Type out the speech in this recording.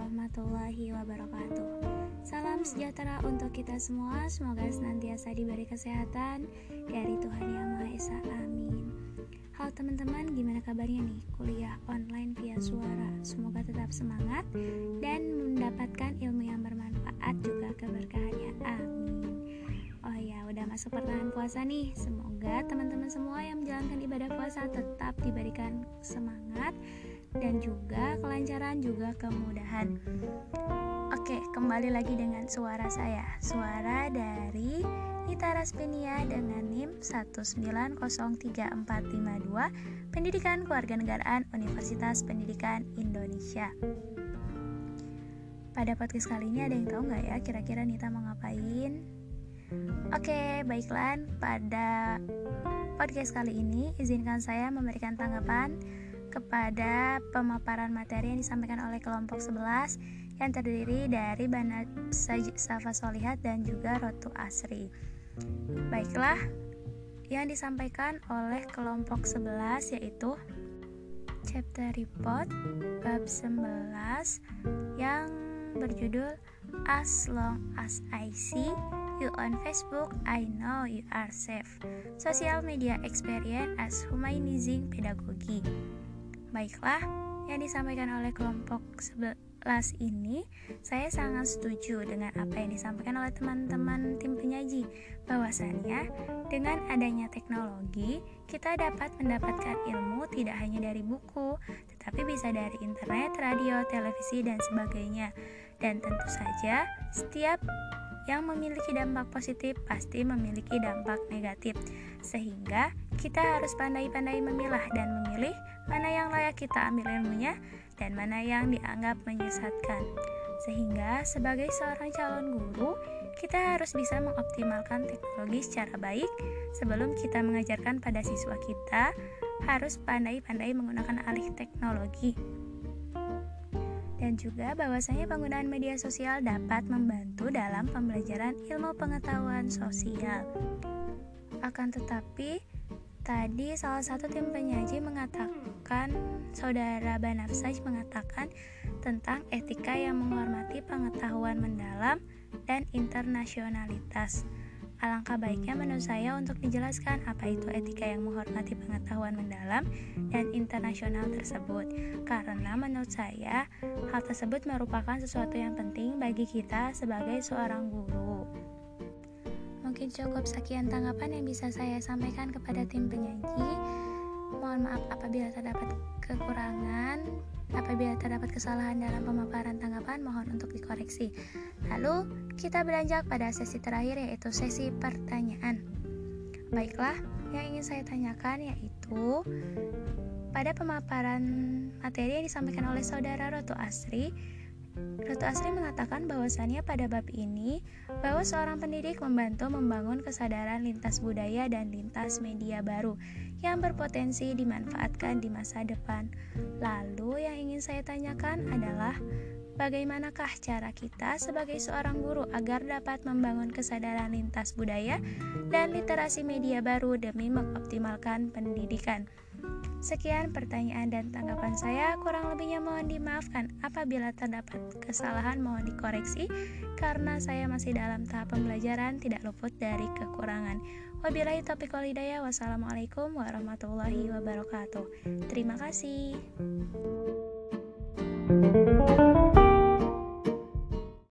warahmatullahi wabarakatuh. Salam sejahtera untuk kita semua. Semoga senantiasa diberi kesehatan dari Tuhan Yang Maha Esa. Amin. Halo teman-teman, gimana kabarnya nih? Kuliah online via suara. Semoga tetap semangat dan mendapatkan ilmu yang bermanfaat juga keberkahannya. Amin. Oh ya, udah masuk pertengahan puasa nih. Semoga teman-teman semua yang menjalankan ibadah puasa tetap diberikan semangat dan juga kelancaran juga kemudahan. Oke, kembali lagi dengan suara saya. Suara dari Ita Raspinia dengan NIM 1903452 Pendidikan Kewarganegaraan Universitas Pendidikan Indonesia. Pada podcast kali ini ada yang tahu nggak ya kira-kira Nita mau ngapain? Oke, baiklah. Pada podcast kali ini izinkan saya memberikan tanggapan kepada pemaparan materi yang disampaikan oleh kelompok 11 yang terdiri dari Bana Safa Solihat dan juga Rotu Asri. Baiklah, yang disampaikan oleh kelompok 11 yaitu chapter report bab 11 yang berjudul As Long As I See You on Facebook, I Know You Are Safe. Social Media Experience as Humanizing Pedagogy. Baiklah, yang disampaikan oleh kelompok 11 ini, saya sangat setuju dengan apa yang disampaikan oleh teman-teman tim penyaji. Bahwasannya, dengan adanya teknologi, kita dapat mendapatkan ilmu tidak hanya dari buku, tetapi bisa dari internet, radio, televisi, dan sebagainya. Dan tentu saja, setiap yang memiliki dampak positif pasti memiliki dampak negatif, sehingga kita harus pandai-pandai memilah dan memilih mana yang layak kita ambil ilmunya dan mana yang dianggap menyesatkan. Sehingga sebagai seorang calon guru, kita harus bisa mengoptimalkan teknologi secara baik sebelum kita mengajarkan pada siswa kita harus pandai-pandai menggunakan alih teknologi dan juga bahwasanya penggunaan media sosial dapat membantu dalam pembelajaran ilmu pengetahuan sosial. Akan tetapi, tadi salah satu tim penyaji mengatakan, saudara Banafsaj mengatakan tentang etika yang menghormati pengetahuan mendalam dan internasionalitas. Alangkah baiknya menurut saya untuk dijelaskan apa itu etika yang menghormati pengetahuan mendalam dan internasional tersebut. Karena menurut saya, hal tersebut merupakan sesuatu yang penting bagi kita sebagai seorang guru. Mungkin cukup sekian tanggapan yang bisa saya sampaikan kepada tim penyaji. Mohon maaf apabila terdapat kekurangan. Apabila terdapat kesalahan dalam pemaparan tanggapan, mohon untuk dikoreksi. Lalu, kita beranjak pada sesi terakhir yaitu sesi pertanyaan. Baiklah, yang ingin saya tanyakan yaitu pada pemaparan materi yang disampaikan oleh saudara Roto Asri, Roto Asri mengatakan bahwasannya pada bab ini bahwa seorang pendidik membantu membangun kesadaran lintas budaya dan lintas media baru yang berpotensi dimanfaatkan di masa depan. Lalu yang ingin saya tanyakan adalah bagaimanakah cara kita sebagai seorang guru agar dapat membangun kesadaran lintas budaya dan literasi media baru demi mengoptimalkan pendidikan. Sekian pertanyaan dan tanggapan saya. Kurang lebihnya mohon dimaafkan apabila terdapat kesalahan mohon dikoreksi karena saya masih dalam tahap pembelajaran tidak luput dari kekurangan. Wabillahi taufiq wal hidayah. Wassalamualaikum warahmatullahi wabarakatuh. Terima kasih.